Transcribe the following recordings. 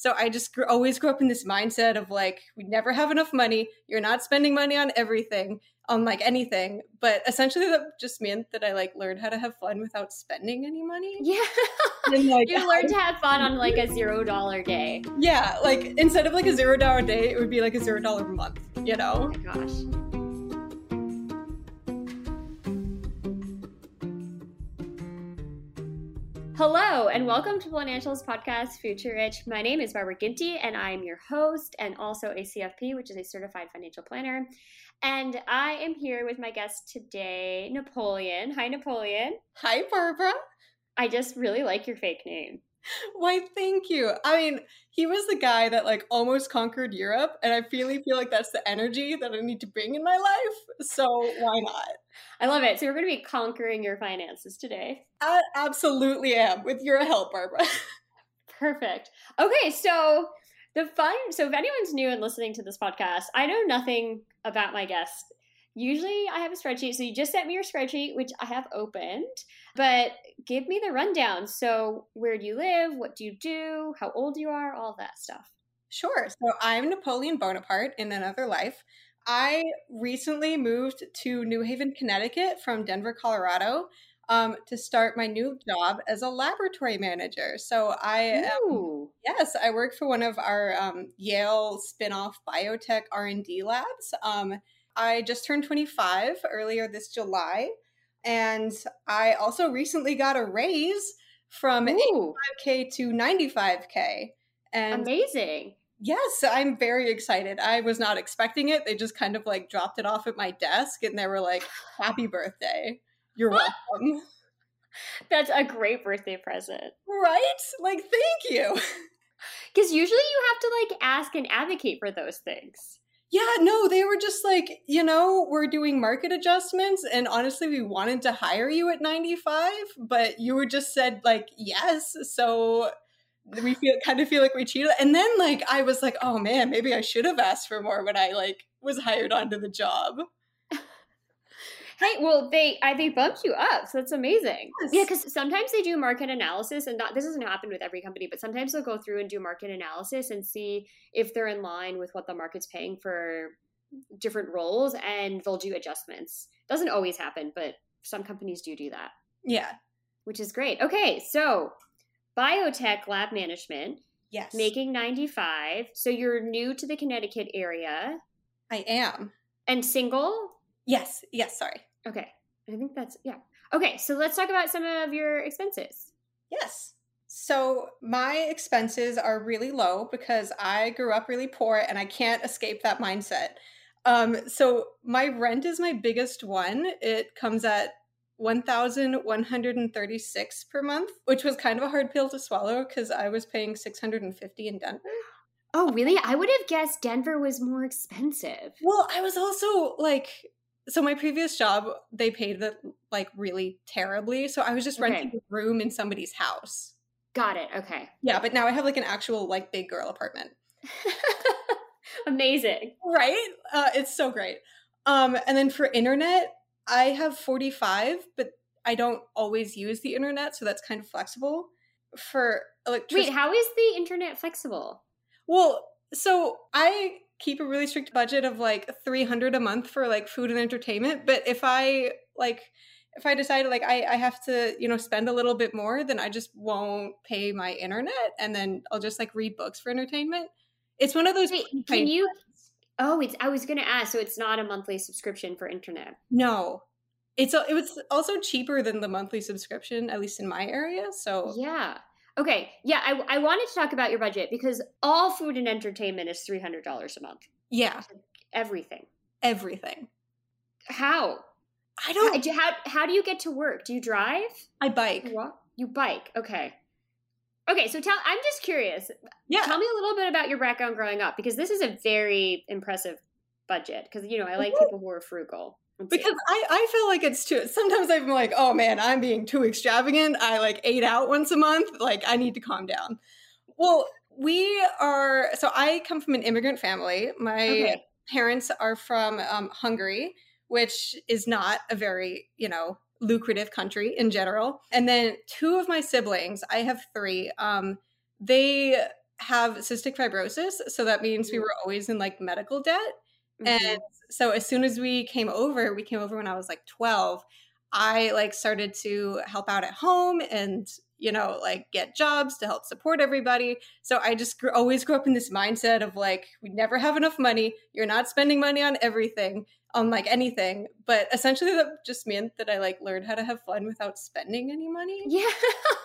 So I just grew, always grew up in this mindset of like, we never have enough money. You're not spending money on everything, on like anything. But essentially, that just meant that I like learned how to have fun without spending any money. Yeah. And, like, you learned to have fun on like a zero dollar day. Yeah, like instead of like a zero dollar day, it would be like a zero dollar month. You know? Oh my gosh. Hello, and welcome to Financials Podcast Future Rich. My name is Barbara Ginty, and I am your host and also a CFP, which is a certified financial planner. And I am here with my guest today, Napoleon. Hi, Napoleon. Hi, Barbara. I just really like your fake name. Why, thank you. I mean, he was the guy that like almost conquered Europe, and I really feel like that's the energy that I need to bring in my life. So why not? I love it. So we're going to be conquering your finances today. I absolutely am, with your help, Barbara. Perfect. Okay, so the fun. So if anyone's new and listening to this podcast, I know nothing about my guest. Usually I have a spreadsheet. So you just sent me your spreadsheet, which I have opened, but give me the rundown. So where do you live? What do you do? How old you are? All that stuff. Sure. So I'm Napoleon Bonaparte in another life. I recently moved to New Haven, Connecticut from Denver, Colorado. Um, to start my new job as a laboratory manager. So I am, yes, I work for one of our um, Yale spin-off biotech R&D labs. I just turned 25 earlier this July, and I also recently got a raise from Ooh. 85k to 95k. And Amazing. Yes, I'm very excited. I was not expecting it. They just kind of like dropped it off at my desk and they were like, Happy birthday. You're welcome. That's a great birthday present. right? Like, thank you. Because usually you have to like ask and advocate for those things. Yeah, no, they were just like, you know, we're doing market adjustments. And honestly, we wanted to hire you at 95, but you were just said, like, yes. So we feel kind of feel like we cheated. And then, like, I was like, oh man, maybe I should have asked for more when I, like, was hired onto the job. Hey, well, they I, they bumped you up, so that's amazing. Yes. Yeah, because sometimes they do market analysis, and not this doesn't happen with every company, but sometimes they'll go through and do market analysis and see if they're in line with what the market's paying for different roles, and they'll do adjustments. Doesn't always happen, but some companies do do that, Yeah. which is great. Okay, so biotech lab management, Yes. making ninety five. So you're new to the Connecticut area I am. and single. Yes. Yes. Sorry. Okay. I think that's yeah. Okay, so let's talk about some of your expenses. Yes. So my expenses are really low because I grew up really poor and I can't escape that mindset. Um, so my rent is my biggest one. It comes at 1136 per month, which was kind of a hard pill to swallow because I was paying 650 in Denver. Oh, really? I would have guessed Denver was more expensive. Well, I was also like so my previous job they paid it like really terribly, so I was just Okay. renting a room in somebody's house. Got it. Okay. Yeah, but now I have like an actual like big girl apartment. Amazing. Right? Uh, it's so great. Um, and then for internet, I have 45, but I don't always use the internet, so that's kind of flexible. For electricity. Wait, how is the internet flexible? Well, so I keep a really strict budget of like 300 a month for like food and entertainment, but if I like if I decide like I, I have to, you know, spend a little bit more, then I just won't pay my internet and then I'll just like read books for entertainment. It's one of those Wait, can you Oh, it's I was going to ask so it's not a monthly subscription for internet. No. It's it was also cheaper than the monthly subscription at least in my area, so Yeah. Okay. Yeah, I I wanted to talk about your budget because all food and entertainment is $300 a month. yeah, Everything. everything. How? I don't do- how, how do you get to work? Do you drive? I bike. You walk? You bike. Okay. Okay, so tell I'm just curious. Yeah. Tell me a little bit about your background growing up because this is a very impressive budget because you know, I like people who are frugal. Because I, I feel like it's too sometimes i'm like oh man i'm being too extravagant. I like ate out once a month. Like i need to calm down. Well we are so i come from an immigrant family. My Okay. parents are from um, hungary which is not a very you know lucrative country in general. And then two of my siblings i have three um, they have cystic fibrosis so that means we were always in like medical debt. Mhm. and so as soon as we came over, we came over when I was like 12, I like started to help out at home and you know, like get jobs to help support everybody. So I just grew, always grew up in this mindset of like we never have enough money. You're not spending money on everything, on like anything. But essentially that just meant that I like learned how to have fun without spending any money. yeah.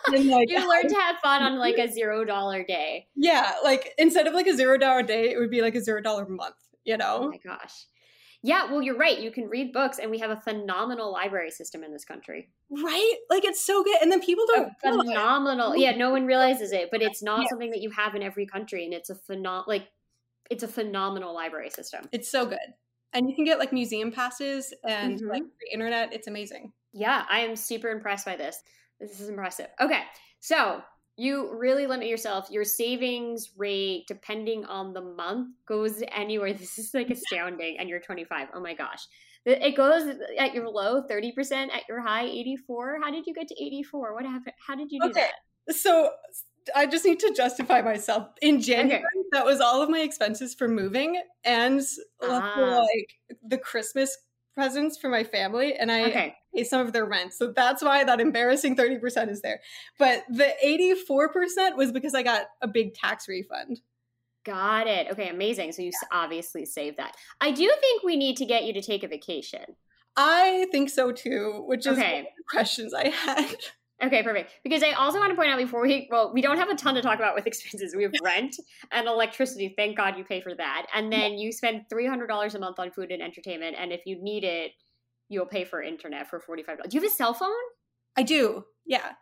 And like you learn to have fun on like a zero dollar day. yeah, like instead of like a zero dollar day, it would be like a zero dollar month, you Oh know? my gosh. Yeah, well, you're right. You can read books, and we have a phenomenal library system in this country. Right? Like it's so good. And then people don't A phenomenal. Yeah, no one realizes it, but it's not Yeah. something that you have in every country, and it's a phenom like it's a phenomenal library system. It's so good. And you can get like museum passes and Mhm. like the internet. It's amazing. Yeah, I am super impressed by this. This is impressive. Okay, so you really limit yourself. Your savings rate, depending on the month, goes anywhere. This is like astounding. And you're 25. Oh my gosh. It goes at your low 30%, at your high 84. How did you get to 84? What happened? How did you do Okay. that? So I just need to justify myself. In January, Okay. that was all of my expenses for moving and Ah. like the Christmas presents for my family. And I Okay. pay some of their rent. So that's why that embarrassing 30% is there. But the 84% was because I got a big tax refund. Got it. Okay, amazing. So you s obviously saved that. I do think we need to get you to take a vacation. I think so too, which is Okay. one of the questions I had. Okay, perfect. Because I also want to point out before we, well, we don't have a ton to talk about with expenses. We have rent and electricity. Thank God you pay for that. And then you spend $300 a month on food and entertainment. And if you need it, you'll pay for internet for $45. Do you have a cell phone? I do. Yeah.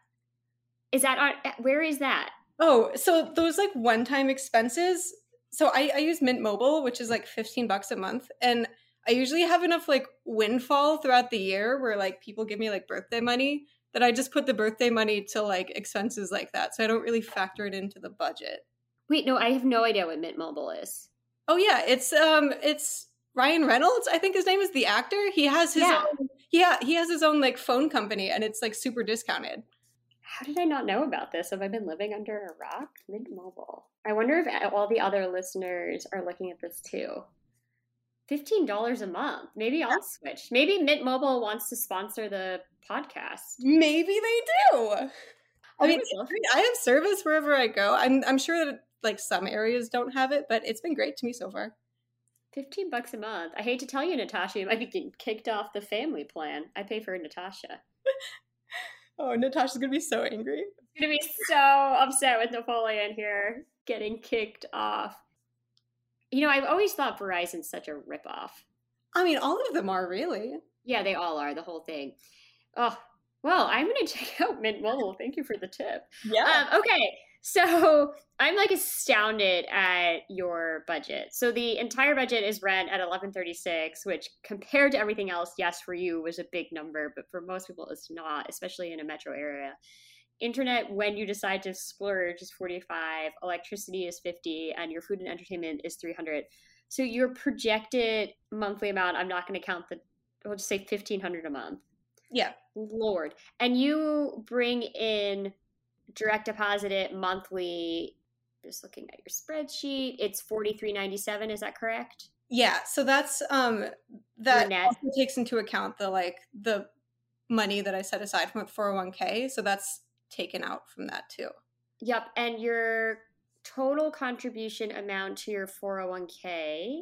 Is that, on, eh, where is that? Oh, so those like one-time expenses. So I, I use Mint Mobile, which is like 15 bucks a month. And I usually have enough like windfall throughout the year where like people give me like birthday money that I just put the birthday money to like expenses like that. So I don't really factor it into the budget. Wait, no, I have no idea what Mint Mobile is. Oh yeah, it's um it's Ryan Reynolds, I think his name is the actor. He has his Yeah. own yeah, he has his own like phone company and it's like super discounted. How did I not know about this? Have I been living under a rock? Mint Mobile. I wonder if all the other listeners are looking at this too. $15 a month. Maybe I'll switch. Maybe Mint Mobile wants to sponsor the podcast. Maybe they do. I mean, love great. I have service wherever I go. I'm I'm sure that like some areas don't have it, but it's been great to me so far. 15 bucks a month. I hate to tell you, Natasha, you might be getting kicked off the family plan. I pay for Natasha. Oh, Natasha's gonna be so angry. She's gonna be so upset with Napoleon here getting kicked off. You know, I've always thought Verizon's such a ripoff. I mean, all of them are really. Yeah, they all are, the whole thing. Oh, well, I'm gonna check out Mint Mobile. Thank you for the tip. Yeah. Um, okay, so I'm like astounded at your budget. So the entire budget is rent at 1136, which compared to everything else, yes, for you was a big number, but for most people it's not, especially in a metro area. Internet when you decide to splurge is 45, electricity is 50, and your food and entertainment is 300. So your projected monthly amount, I'm not going to count the, we'll just say 1500 a month. Yeah. Lord. And you bring in direct deposit it monthly. Just looking at your spreadsheet, it's 43.97, is that correct? Yeah, so that's um that takes into account the like the money that I set aside from a 401k, so that's taken out from that too. Yep, and your total contribution amount to your 401k,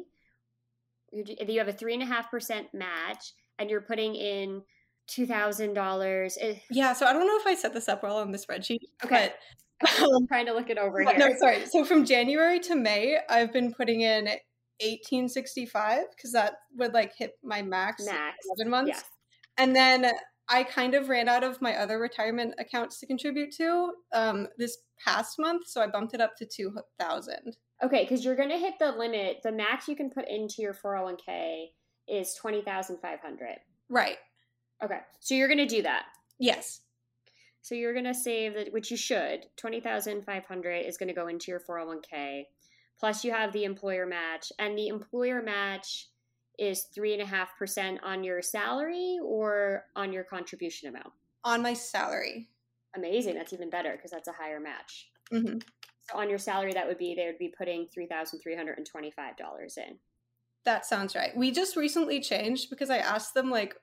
you have a three and a half percent match, and you're putting in two thousand dollars. Eh. Yeah, so I don't know if I set this up well on the spreadsheet. Okay. but- I'm trying to look it over here. No, sorry. So from January to May, I've been putting in 1865 because that would like hit my max, Max. 11 months. Yes. And then I kind of ran out of my other retirement accounts to contribute to um, this past month, so I bumped it up to 2000. Okay, because you're going to hit the limit. The max you can put into your 401k is twenty thousand five hundred. Right. Okay, so you're going to do that. Yes. So you're going to save that, which you should. Twenty thousand five hundred is going to go into your 401k. Plus, you have the employer match, and the employer match is three and a half percent on your salary or on your contribution amount. On my salary. Amazing. That's even better because that's a higher match. hmm So on your salary, that would be they would be putting three thousand three hundred and twenty-five dollars in. That sounds right. We just recently changed because I asked them like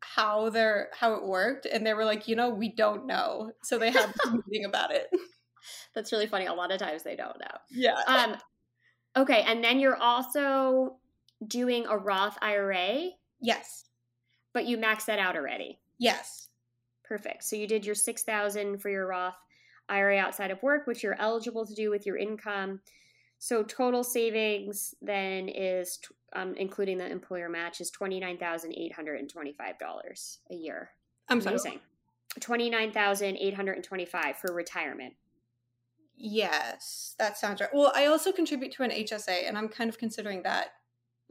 how their how it worked, and they were like, you know, we don't know. So they had a meeting about it. That's really funny. A lot of times they don't know. Yeah. Um, okay, and then you're also doing a Roth IRA, yes. but you maxed that out already. Yes. Perfect. So you did your six thousand for your Roth IRA outside of work, which you're eligible to do with your income. So total savings then is, um, including the employer match, is twenty nine thousand eight hundred and twenty five dollars a year. I'm sorry. Amazing. Twenty nine thousand eight hundred and twenty five for retirement. Yes, that sounds right. Well, I also contribute to an HSA, and I'm kind of considering that.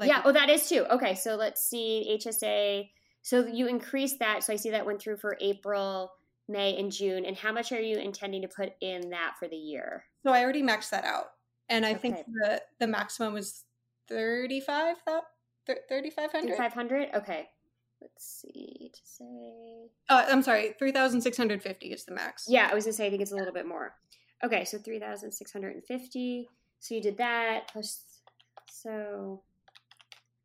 Yeah. Oh, that is too. Okay. So let's see HSA. So you increase that. So I see that went through for April, May, and June. And how much are you intending to put in that for the year? So I already maxed that out, and I think the the maximum was thirty five. That thirty five hundred. Five hundred. Okay. Let's see. HSA. Uh, I'm sorry, three thousand six hundred fifty is the max. Yeah, I was gonna say I think it's a little bit more. Okay, so three thousand six hundred and fifty. So you did that plus. So.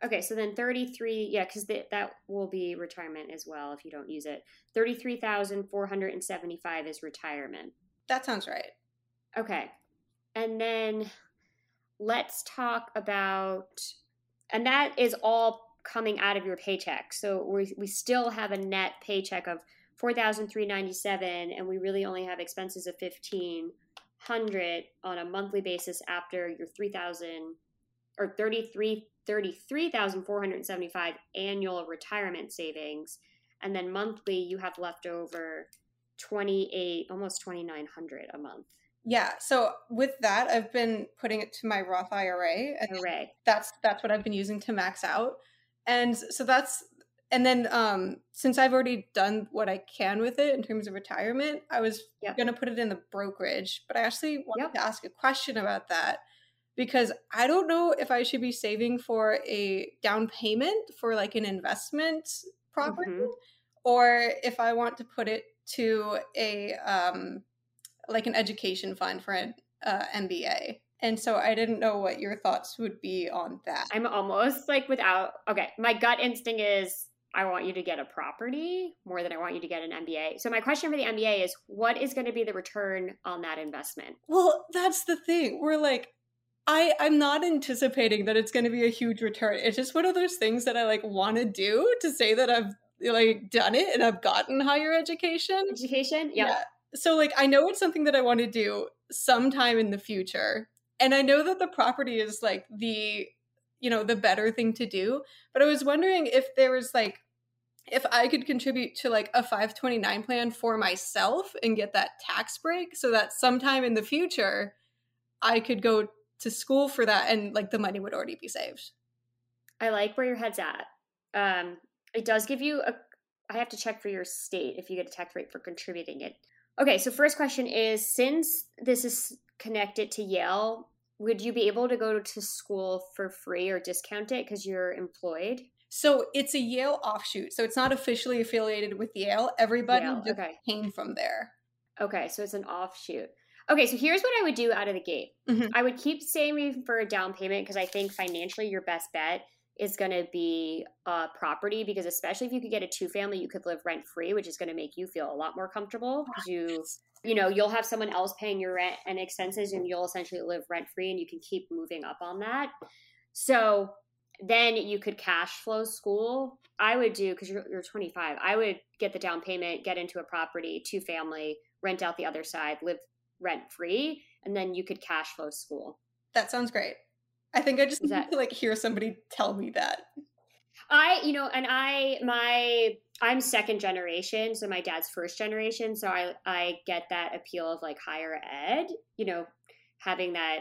Okay, so then thirty-three. Yeah, because that will be retirement as well if you don't use it. Thirty-three thousand four hundred and seventy-five is retirement. that sounds right. Okay, and then let's talk about, and that is all coming out of your paycheck. So we we still have a net paycheck of four thousand three ninety seven, and we really only have expenses of fifteen hundred on a monthly basis after your three thousand or thirty three thirty three thousand four hundred seventy five annual retirement savings, and then monthly you have left over twenty eight almost twenty nine hundred a month. Yeah. So with that, I've been putting it to my Roth IRA, and that's that's what I've been using to max out. And so that's and then um since I've already done what I can with it in terms of retirement, I was Yep. gonna put it in the brokerage. But I actually wanted Yep. to ask a question about that because I don't know if I should be saving for a down payment for like an investment property Mhm. or if I want to put it to a um like an education fund for an uh, MBA. And so I didn't know what your thoughts would be on that. I'm almost like without. Okay, my gut instinct is I want you to get a property more than I want you to get an MBA. So my question for the MBA is, what is going to be the return on that investment? Well, that's the thing. We're like, I I'm not anticipating that it's going to be a huge return. It's just one of those things that I like want to do to say that I've like done it and I've gotten higher education. Education? Yep. So like I know it's something that I want to do sometime in the future. And I know that the property is like the you know, the better thing to do, but I was wondering if there was like if I could contribute to like a 529 plan for myself and get that tax break so that sometime in the future I could go to school for that and like the money would already be saved. I like where your head's at. Um, it does give you a. I have to check for your state if you get a tax rate for contributing it. Okay, so first question is since this is connected to Yale, would you be able to go to school for free or discount it because you're employed? So it's a Yale offshoot. So it's not officially affiliated with Yale. Everybody Yale, just okay. came from there. Okay, so it's an offshoot. Okay, so here's what I would do out of the gate. Mhm. I would keep saving for a down payment because I think financially your best bet is going to be uh, property because especially if you could get a two family, you could live rent free, which is going to make you feel a lot more comfortable because you you know you'll have someone else paying your rent and expenses and you'll essentially live rent free and you can keep moving up on that. So then you could cash flow school. I would do because you're, you're 25. I would get the down payment, get into a property, two family, rent out the other side, live rent free, and then you could cash flow school. That sounds great. I think I just Is that- to like hear somebody tell me that. I, you know, and I, my, I'm second generation, so my dad's first generation, so I, I get that appeal of like higher ed, you know, having that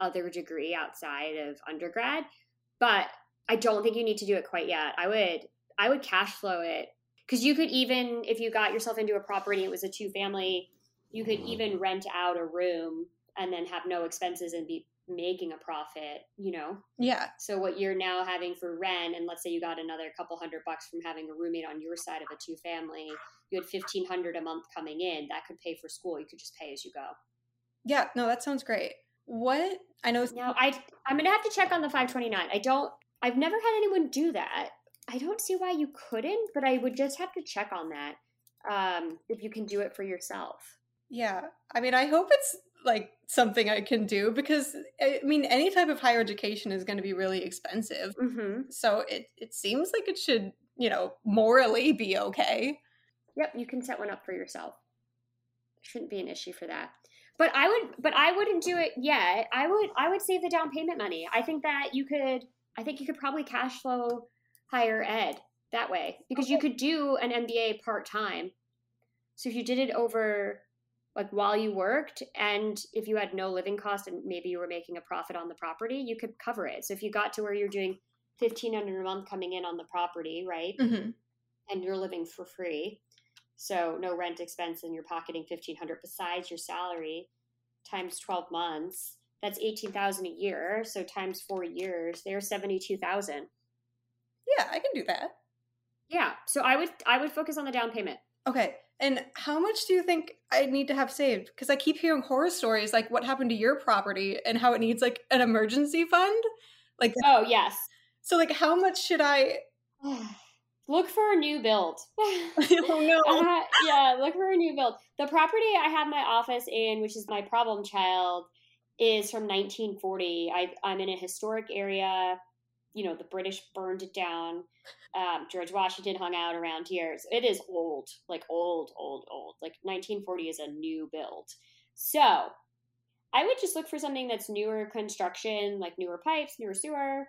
other degree outside of undergrad, but I don't think you need to do it quite yet. I would, I would cash flow it because you could even, if you got yourself into a property, it was a two family, you could even rent out a room and then have no expenses and be making a profit, you know. Yeah. So what you're now having for rent, and let's say you got another couple hundred bucks from having a roommate on your side of a two family, you had fifteen hundred a month coming in. That could pay for school. You could just pay as you go. Yeah. No, that sounds great. What I know Now I I'm gonna have to check on the 529. I don't. I've never had anyone do that. I don't see why you couldn't, but I would just have to check on that. Um, if you can do it for yourself. Yeah. I mean, I hope it's like something I can do because I mean, any type of higher education is going to be really expensive. Mm-hmm. So it it seems like it should, you know, morally be okay. Yep, you can set one up for yourself. Shouldn't be an issue for that. But I would but I wouldn't do it yet. I would I would save the down payment money. I think that you could I think you could probably cash flow higher ed that way because you could do an MBA part-time. So if you did it over like while you worked and if you had no living cost and maybe you were making a profit on the property, you could cover it. So if you got to where you're doing 1500 a month coming in on the property, right? Mm-hmm. and you're living for free so no rent expense and you're pocketing 1500 besides your salary times 12 months that's 18000 a year so times four years there's 72000 Yeah, I can do that. yeah so i would i would focus on the down payment Okay. And how much do you think I need to have saved? Because I keep hearing horror stories like what happened to your property and how it needs like an emergency fund. Like oh yes so like how much should I look for a new build Oh no. Uh, yeah, look for a new build. The property I have my office in, which is my problem child, is from 1940. I, I'm in a historic area. You know, the British burned it down. Um, George Washington hung out around here. So It is old, like old, old, old. Like 1940 is a new build. So I would just look for something that's newer construction, like newer pipes, newer sewer.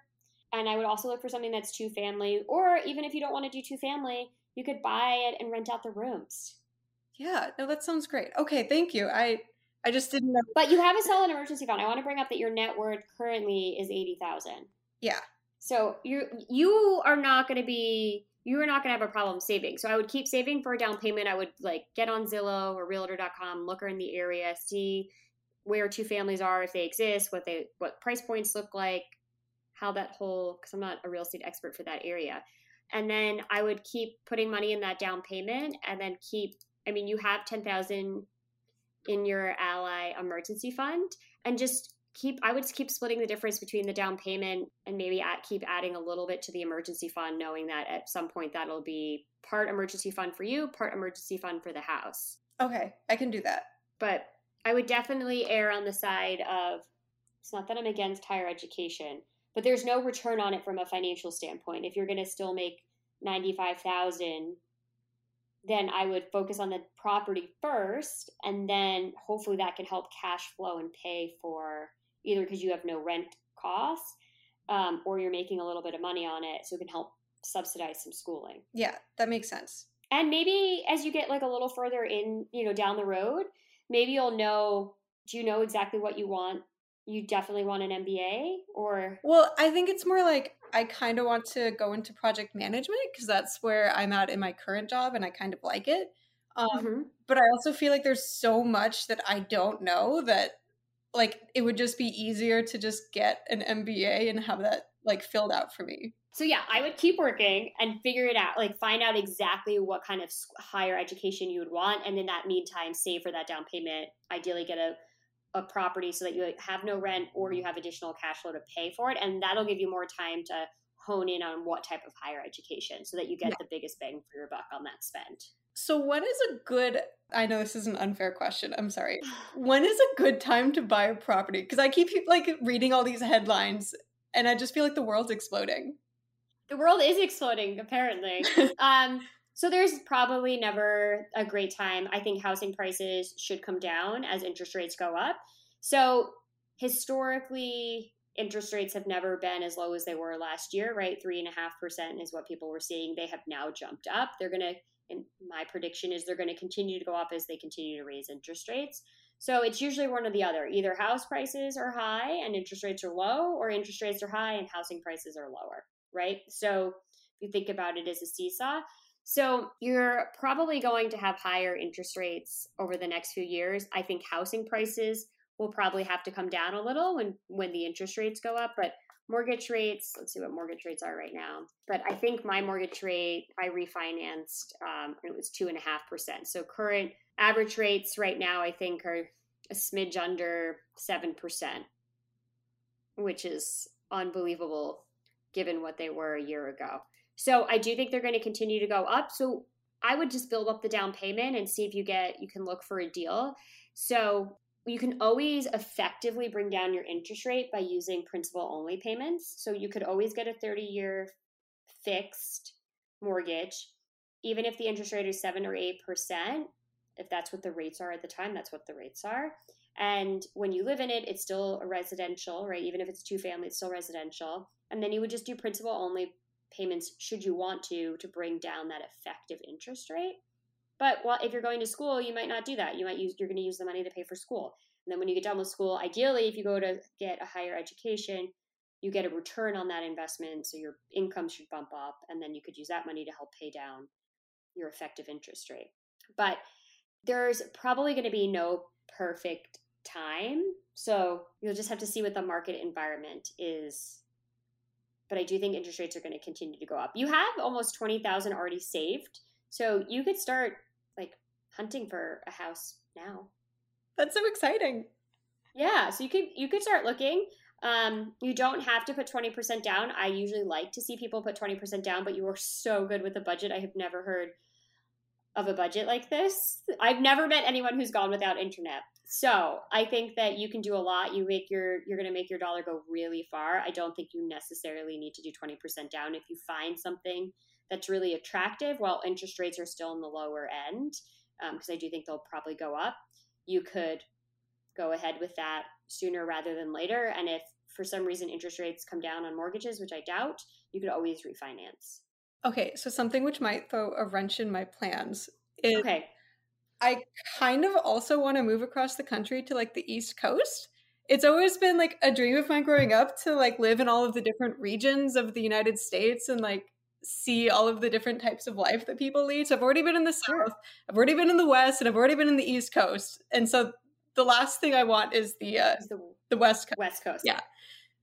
And I would also look for something that's two family, or even if you don't want to do two family, you could buy it and rent out the rooms. Yeah, no, that sounds great. Okay, thank you. I I just didn't know. But you have a solid emergency fund. I want to bring up that your net worth currently is eighty thousand. Yeah. So you you are not going to be you are not going to have a problem saving. So I would keep saving for a down payment. I would like get on Zillow or Realtor.com, look in the area, see where two families are if they exist, what they what price points look like, how that whole because I'm not a real estate expert for that area. And then I would keep putting money in that down payment and then keep I mean you have 10,000 in your Ally emergency fund and just keep i would just keep splitting the difference between the down payment and maybe add, keep adding a little bit to the emergency fund knowing that at some point that'll be part emergency fund for you part emergency fund for the house Okay, I can do that. but i would definitely err on the side of it's not that i'm against higher education but there's no return on it from a financial standpoint if you're going to still make 95000 then I would focus on the property first, and then hopefully that can help cash flow and pay for either because you have no rent costs, um, or you're making a little bit of money on it, so it can help subsidize some schooling. Yeah, that makes sense. And maybe as you get like a little further in, you know, down the road, maybe you'll know. Do you know exactly what you want? You definitely want an MBA, or Well, I think it's more like I kind of want to go into project management because that's where I'm at in my current job and I kind of like it. Um, mm-hmm. But I also feel like there's so much that I don't know that like it would just be easier to just get an MBA and have that like filled out for me. So yeah, I would keep working and figure it out, like find out exactly what kind of higher education you would want, and in that meantime, save for that down payment. Ideally, get a a property so that you have no rent or you have additional cash flow to pay for it, and that'll give you more time to hone in on what type of higher education so that you get yeah. the biggest bang for your buck on that spend. So when is a good I know this is an unfair question. I'm sorry. When is a good time to buy a property? Because I keep like reading all these headlines and I just feel like the world's exploding the world is exploding apparently um so there's probably never a great time i think housing prices should come down as interest rates go up so historically interest rates have never been as low as they were last year right three and a half percent is what people were seeing they have now jumped up they're going to and my prediction is they're going to continue to go up as they continue to raise interest rates so it's usually one or the other either house prices are high and interest rates are low or interest rates are high and housing prices are lower right? So if you think about it as a seesaw. So you're probably going to have higher interest rates over the next few years. I think housing prices will probably have to come down a little when when the interest rates go up, but mortgage rates let's see what mortgage rates are right now but i think my mortgage rate i refinanced um, it was two and a half percent so current average rates right now i think are a smidge under seven percent which is unbelievable given what they were a year ago. So I do think they're going to continue to go up. So I would just build up the down payment and see if you get you can look for a deal. So you can always effectively bring down your interest rate by using principal only payments. So you could always get a 30 year fixed mortgage, even if the interest rate is 7 or 8%. If that's what the rates are at the time, that's what the rates are. And when you live in it, it's still a residential, right? Even if it's two family, it's still residential. And then you would just do principal only payments should you want to to bring down that effective interest rate. But well, if you're going to school, you might not do that. You might use you're going to use the money to pay for school. And then when you get done with school, ideally, if you go to get a higher education, you get a return on that investment, so your income should bump up, and then you could use that money to help pay down your effective interest rate. But there's probably going to be no perfect time. So you'll just have to see what the market environment is. But I do think interest rates are going to continue to go up. You have almost 20,000 already saved. So you could start like hunting for a house now. That's so exciting. Yeah, so you could you could start looking. Um, you don't have to put 20% down. I usually like to see people put 20% down, but you are so good with the budget. I have never heard of a budget like this. I've never met anyone who's gone without internet. So I think that you can do a lot. You make your you're going to make your dollar go really far. I don't think you necessarily need to do 20% down if you find something that's really attractive while interest rates are still in the lower end because um, I do think they'll probably go up. You could go ahead with that sooner rather than later. And if for some reason interest rates come down on mortgages, which I doubt, you could always refinance. Okay, so something which might throw a wrench in my plans is okay. I kind of also want to move across the country to like the East Coast. It's always been like a dream of mine growing up to like live in all of the different regions of the United States and like see all of the different types of life that people lead. So I've already been in the South, I've already been in the West, and I've already been in the East Coast. And so the last thing I want is the uh, the, the West Coast. West Coast. Yeah.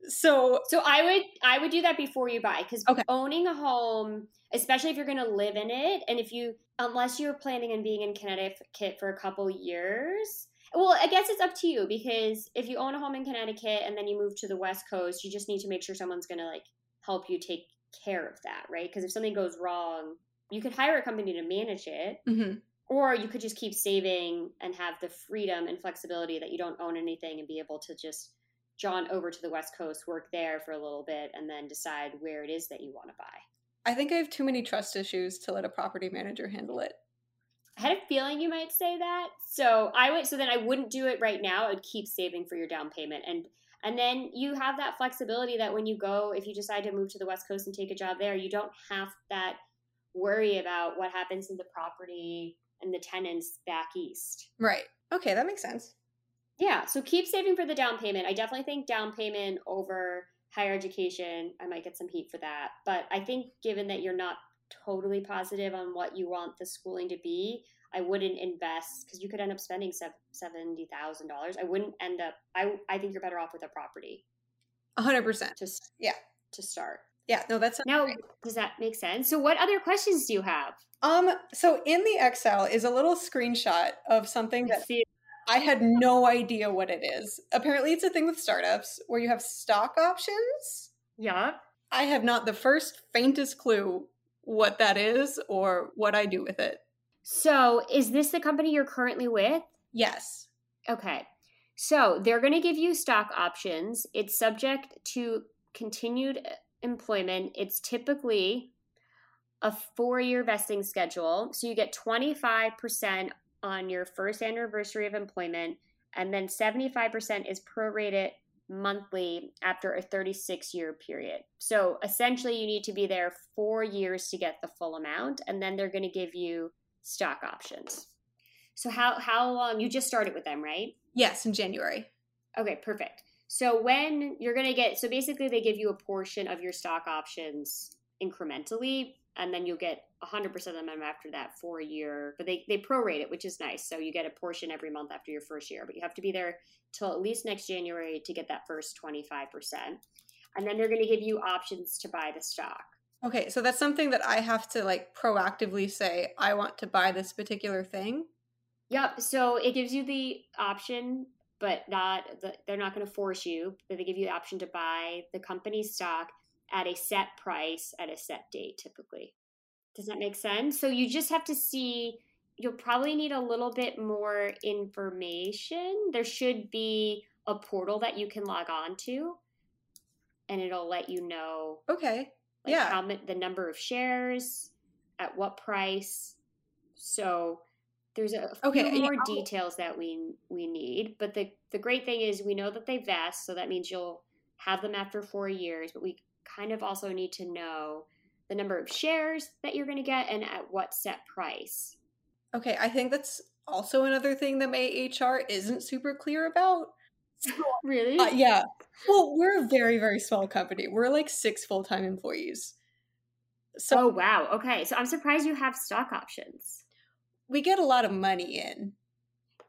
So so I would I would do that before you buy because okay. owning a home, especially if you're going to live in it, and if you unless you're planning on being in Connecticut for a couple years. Well, I guess it's up to you because if you own a home in Connecticut and then you move to the West Coast, you just need to make sure someone's going to like help you take care of that, right? Because if something goes wrong, you could hire a company to manage it. Mm-hmm. Or you could just keep saving and have the freedom and flexibility that you don't own anything and be able to just jaunt over to the West Coast, work there for a little bit, and then decide where it is that you want to buy. I think I have too many trust issues to let a property manager handle it. I had a feeling you might say that. So I would so then I wouldn't do it right now. I would keep saving for your down payment and and then you have that flexibility that when you go if you decide to move to the west coast and take a job there, you don't have that worry about what happens to the property and the tenants back east. Right. Okay, that makes sense. Yeah, so keep saving for the down payment. I definitely think down payment over higher education, I might get some heat for that. But I think given that you're not totally positive on what you want the schooling to be, I wouldn't invest because you could end up spending seventy thousand dollars. I wouldn't end up. I I think you're better off with a property. hundred percent. Yeah. To start. Yeah. No, that's now. Great. Does that make sense? So, what other questions do you have? Um. So in the Excel is a little screenshot of something that I had no idea what it is. Apparently, it's a thing with startups where you have stock options. Yeah. I have not the first faintest clue what that is or what I do with it. So, is this the company you're currently with? Yes. Okay. So, they're going to give you stock options. It's subject to continued uh, employment. It's typically a four year vesting schedule. So, you get 25% on your first anniversary of employment, and then 75% is prorated monthly after a 36 year period. So essentially, you need to be there four years to get the full amount, and then they're going to give you stock options. So how how long you just started with them, right? Yes, in January. Okay, perfect. So when you're going to get so basically they give you a portion of your stock options incrementally and then you'll get 100% of them after that for a year but they, they prorate it which is nice so you get a portion every month after your first year but you have to be there till at least next january to get that first 25% and then they're going to give you options to buy the stock okay so that's something that i have to like proactively say i want to buy this particular thing yep so it gives you the option but not the, they're not going to force you but they give you the option to buy the company's stock at a set price at a set date typically. Does that make sense? So you just have to see you'll probably need a little bit more information. There should be a portal that you can log on to and it'll let you know okay like yeah how the number of shares at what price so there's a okay, few more yeah, details that we we need but the the great thing is we know that they vest so that means you'll have them after four years but we kind of also need to know the number of shares that you're going to get and at what set price. Okay, I think that's also another thing that my HR isn't super clear about. really? Uh, yeah. Well, we're a very, very small company. We're like six full time employees. So, oh, wow. Okay. So I'm surprised you have stock options. We get a lot of money in.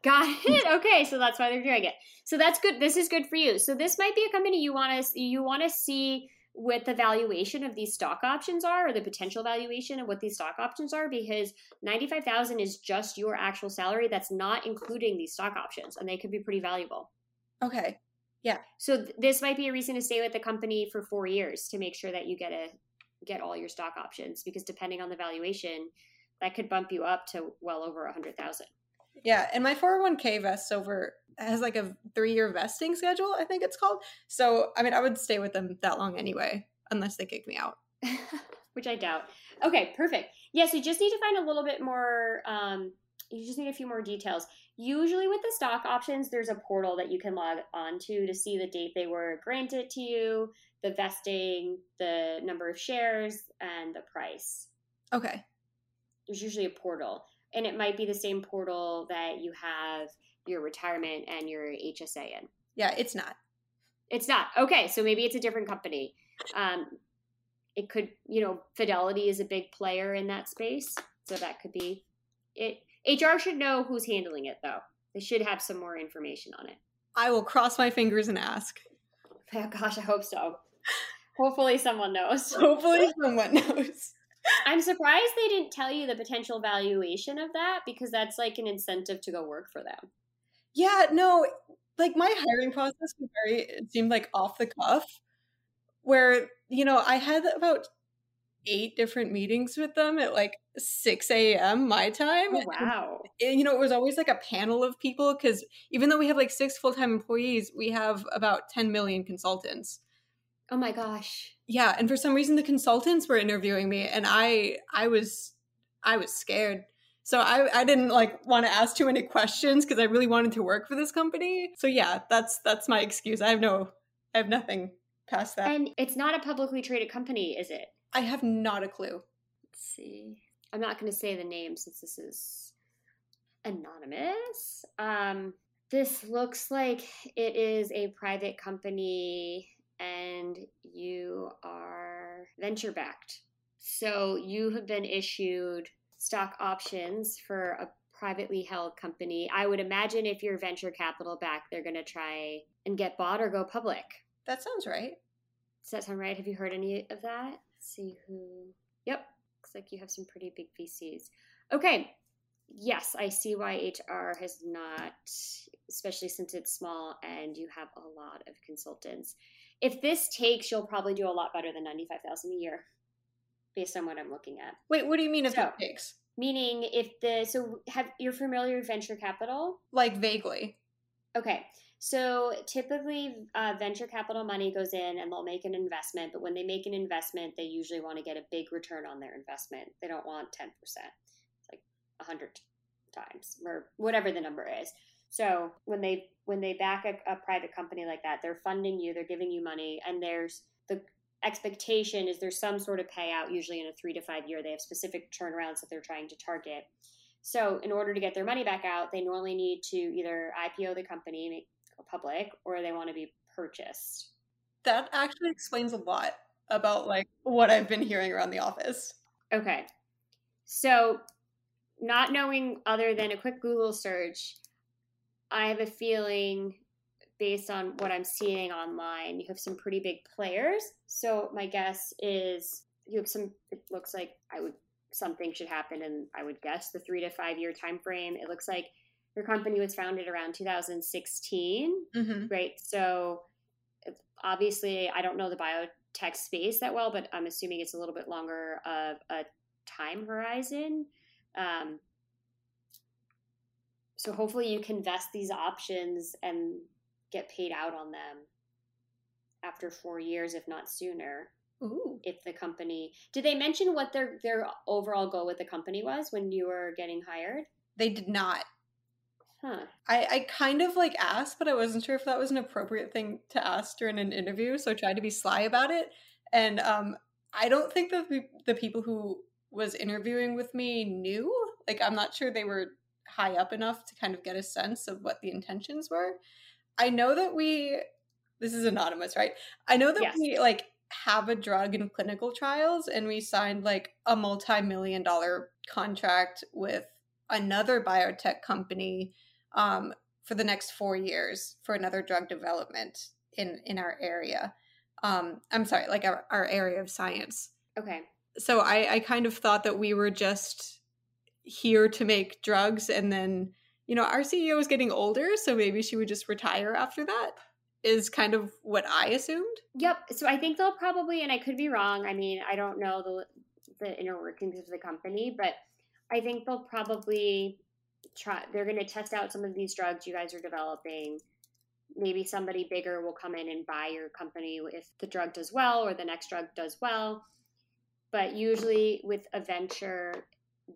Got it. Okay, so that's why they're doing it. So that's good. This is good for you. So this might be a company you want to you want to see what the valuation of these stock options are or the potential valuation of what these stock options are because 95,000 is just your actual salary that's not including these stock options and they could be pretty valuable. Okay. Yeah. So th- this might be a reason to stay with the company for 4 years to make sure that you get a get all your stock options because depending on the valuation that could bump you up to well over a 100,000. Yeah, and my 401k vests over has like a three year vesting schedule, I think it's called. So, I mean, I would stay with them that long anyway, unless they kick me out. Which I doubt. Okay, perfect. Yes, you just need to find a little bit more. Um, you just need a few more details. Usually, with the stock options, there's a portal that you can log onto to see the date they were granted to you, the vesting, the number of shares, and the price. Okay. There's usually a portal, and it might be the same portal that you have your retirement and your HSA in. Yeah, it's not. It's not. Okay, so maybe it's a different company. Um, it could, you know, Fidelity is a big player in that space, so that could be it. HR should know who's handling it, though. They should have some more information on it. I will cross my fingers and ask. Oh, gosh, I hope so. Hopefully, someone knows. Hopefully, someone knows. I'm surprised they didn't tell you the potential valuation of that because that's like an incentive to go work for them. Yeah, no, like my hiring process was very it seemed like off the cuff where, you know, I had about eight different meetings with them at like 6 a.m. my time. Oh, wow. And, you know, it was always like a panel of people because even though we have like six full time employees, we have about 10 million consultants. Oh my gosh. Yeah. And for some reason, the consultants were interviewing me and I, I was, I was scared. So I, I didn't like want to ask too many questions because I really wanted to work for this company. So yeah, that's that's my excuse. I have no I have nothing past that. And it's not a publicly traded company, is it? I have not a clue. Let's see. I'm not going to say the name since this is anonymous. Um, this looks like it is a private company and you are venture backed. So you have been issued stock options for a privately held company. I would imagine if you're venture capital back, they're going to try and get bought or go public. That sounds right. Does that sound right? Have you heard any of that? See who. Yep. Looks like you have some pretty big VCs. Okay. Yes, I see why HR has not, especially since it's small and you have a lot of consultants. If this takes, you'll probably do a lot better than 95,000 a year based on what I'm looking at. Wait, what do you mean if So- it takes? Meaning if the so have you're familiar with venture capital? Like vaguely. Okay. So typically, uh, venture capital money goes in and they'll make an investment. But when they make an investment, they usually want to get a big return on their investment. They don't want 10%, it's like 100 times or whatever the number is. So when they when they back a, a private company like that, they're funding you, they're giving you money, and there's the expectation is there's some sort of payout, usually in a three to five year. They have specific turnarounds that they're trying to target. So in order to get their money back out, they normally need to either IPO the company, public, or they want to be purchased. That actually explains a lot about like what I've been hearing around the office. Okay. So, not knowing other than a quick Google search, I have a feeling based on what I'm seeing online, you have some pretty big players. So, my guess is you have some, it looks like I would, something should happen and I would guess, the three to five year time frame. It looks like your company was founded around 2016 Mm-hmm. right? So obviously, I don't know the biotech space that well, but I'm assuming it's a little bit longer of a time horizon. Um, so hopefully, you can vest these options and get paid out on them after four years, if not sooner. Ooh. If the company did they mention what their their overall goal with the company was when you were getting hired? They did not. Huh. I, I kind of like asked, but I wasn't sure if that was an appropriate thing to ask during an interview, so I tried to be sly about it. And um, I don't think that the, the people who was interviewing with me knew. Like, I'm not sure they were high up enough to kind of get a sense of what the intentions were. I know that we, this is anonymous, right? I know that Yes. we like have a drug in clinical trials, and we signed like a multi-million dollar contract with another biotech company um, for the next four years for another drug development in in our area. Um, I'm sorry, like our, our area of science. Okay. So I, I kind of thought that we were just here to make drugs, and then you know our CEO is getting older, so maybe she would just retire after that. Is kind of what I assumed. Yep. So I think they'll probably, and I could be wrong. I mean, I don't know the the inner workings of the company, but I think they'll probably try. They're going to test out some of these drugs you guys are developing. Maybe somebody bigger will come in and buy your company if the drug does well or the next drug does well. But usually, with a venture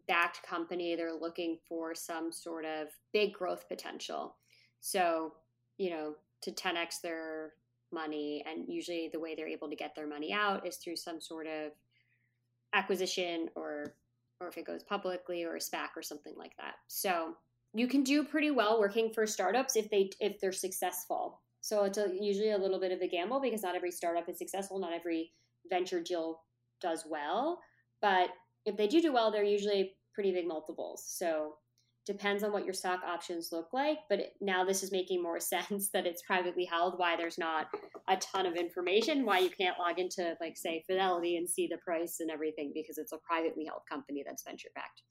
backed company, they're looking for some sort of big growth potential. So, you know, to 10x their money and usually the way they're able to get their money out is through some sort of acquisition or or if it goes publicly or a SPAC or something like that. So you can do pretty well working for startups if they if they're successful. So it's a, usually a little bit of a gamble because not every startup is successful, not every venture deal does well, but if they do do well, they're usually pretty big multiples. So depends on what your stock options look like but it- now this is making more sense that it's privately held why there's not a ton of information why you can't log into like say fidelity and see the price and everything because it's a privately held company that's venture backed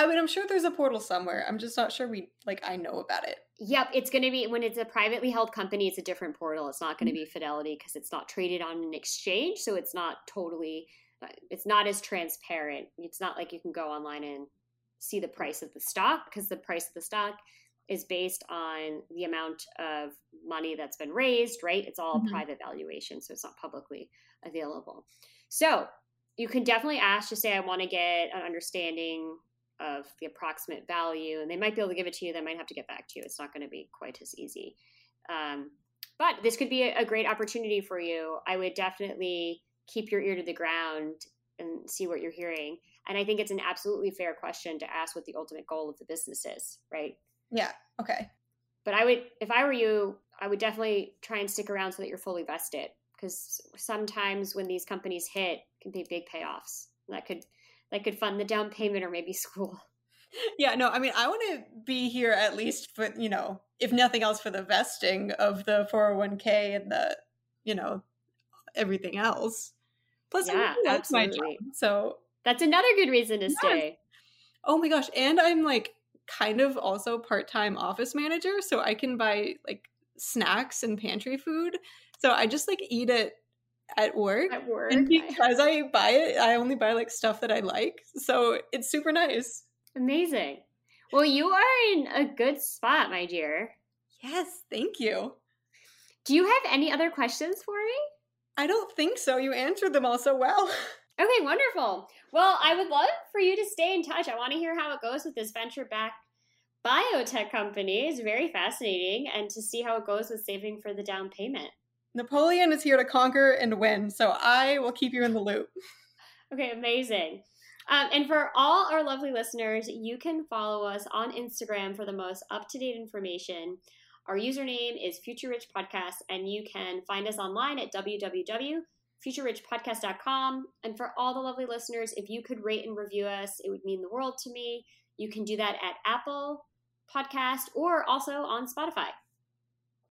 I mean, I'm sure there's a portal somewhere. I'm just not sure we like I know about it. yep it's going to be when it's a privately held company it's a different portal it's not going to be mm-hmm. fidelity because it's not traded on an exchange so it's not totally uh, it's not as transparent it's not like you can go online and see the price of the stock because the price of the stock is based on the amount of money that's been raised, right? It's all Mhm. private valuation, so it's not publicly available. So you can definitely ask to say, I want to get an understanding of the approximate value, and they might be able to give it to you. They might have to get back to you. It's not going to be quite as easy. Um, but this could be a, a great opportunity for you. I would definitely keep your ear to the ground and see what you're hearing. And I think it's an absolutely fair question to ask what the ultimate goal of the business is, right? Yeah. Okay. But I would, if I were you, I would definitely try and stick around so that you're fully vested. Because sometimes when these companies hit, can be big payoffs. That could that could fund the down payment or maybe school. Yeah, no, I mean, I want to be here at least for, you know, if nothing else for the vesting of the 401k and the, you know, everything else. Plus, Yeah, that's my job. So, That's another good reason to Yes. stay. oh my gosh. And I'm like kind of also part time office manager. So I can buy like snacks and pantry food. So I just like eat it at work. At work. And because I buy it, I only buy like stuff that I like. So it's super nice. Amazing. Well, you are in a good spot, my dear. Yes, thank you. Do you have any other questions for me? I don't think so. You answered them all so well. Okay, wonderful. Well, I would love for you to stay in touch. I want to hear how it goes with this venture back biotech company. It's very fascinating and to see how it goes with saving for the down payment. Napoleon is here to conquer and win, so I will keep you in the loop. Okay, amazing. Um, and for all our lovely listeners, you can follow us on Instagram for the most up to date information. Our username is Future Rich Podcast, and you can find us online at www.futurerichpodcast.com. And for all the lovely listeners, if you could rate and review us, it would mean the world to me. You can do that at Apple Podcast or also on Spotify.